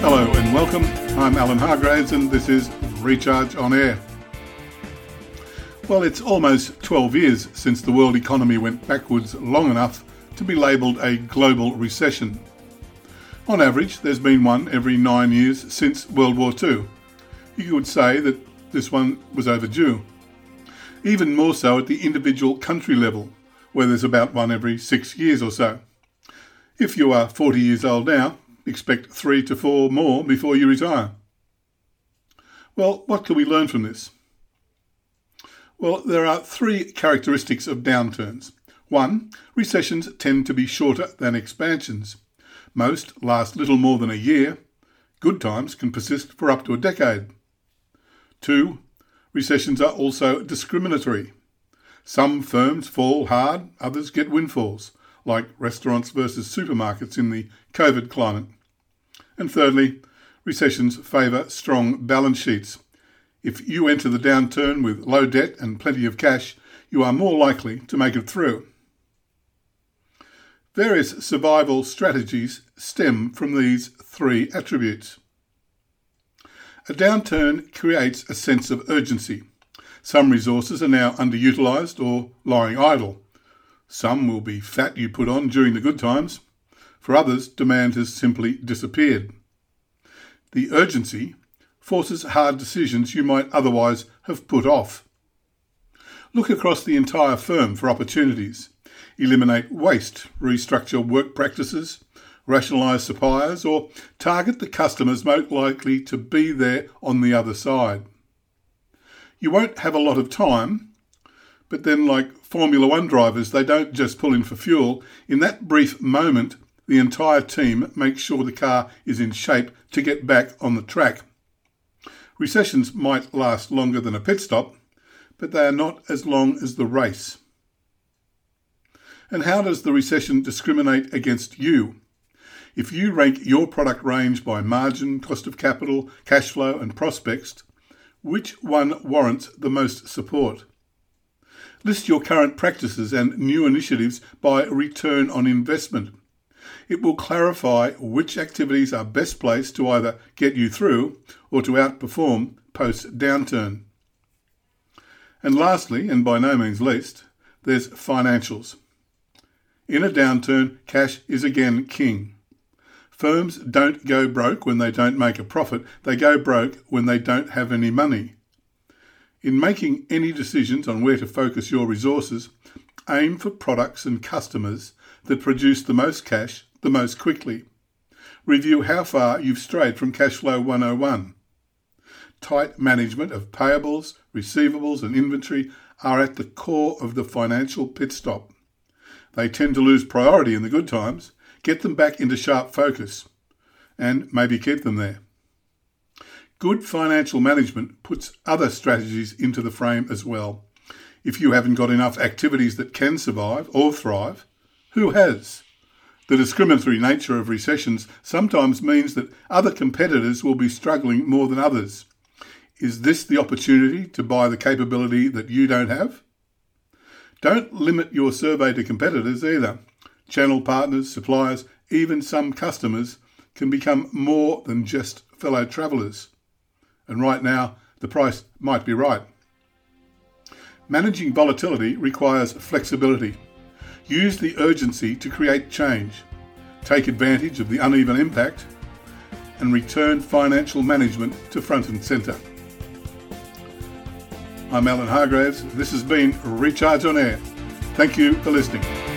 Hello and welcome. I'm Alan Hargraves and this is Recharge on Air. Well, it's almost 12 years since the world economy went backwards long enough to be labelled a global recession. On average, there's been one every nine years since World War II. You could say that this one was overdue. Even more so at the individual country level, where there's about one every six years or so. If you are 40 years old now, expect three to four more before you retire. Well, what can we learn from this? Well, there are three characteristics of downturns. One, recessions tend to be shorter than expansions. Most last little more than a year. Good times can persist for up to a decade. Two, recessions are also discriminatory. Some firms fall hard, others get windfalls, like restaurants versus supermarkets in the COVID climate. And thirdly, recessions favour strong balance sheets. If you enter the downturn with low debt and plenty of cash, you are more likely to make it through. Various survival strategies stem from these three attributes. A downturn creates a sense of urgency. Some resources are now underutilised or lying idle. Some will be fat you put on during the good times. For others, demand has simply disappeared. The urgency forces hard decisions you might otherwise have put off. Look across the entire firm for opportunities. Eliminate waste, restructure work practices, rationalise suppliers, or target the customers most likely to be there on the other side. You won't have a lot of time, but then, like Formula One drivers, they don't just pull in for fuel. In that brief moment, the entire team makes sure the car is in shape to get back on the track. Recessions might last longer than a pit stop, but they are not as long as the race. And how does the recession discriminate against you? If you rank your product range by margin, cost of capital, cash flow, and prospects, which one warrants the most support? List your current practices and new initiatives by return on investment. It will clarify which activities are best placed to either get you through or to outperform post downturn. And lastly, and by no means least, there's financials. In a downturn, cash is again king. Firms don't go broke when they don't make a profit, they go broke when they don't have any money. In making any decisions on where to focus your resources, aim for products and customers that produce the most cash the most quickly. Review how far you've strayed from Cashflow 101. Tight management of payables, receivables, and inventory are at the core of the financial pit stop. They tend to lose priority in the good times. Get them back into sharp focus and maybe keep them there. Good financial management puts other strategies into the frame as well. If you haven't got enough activities that can survive or thrive, who has? The discriminatory nature of recessions sometimes means that other competitors will be struggling more than others. Is this the opportunity to buy the capability that you don't have? Don't limit your survey to competitors either. Channel partners, suppliers, even some customers can become more than just fellow travellers. And right now, the price might be right. Managing volatility requires flexibility. Use the urgency to create change, take advantage of the uneven impact, and return financial management to front and centre. I'm Alan Hargraves. This has been Recharge on Air. Thank you for listening.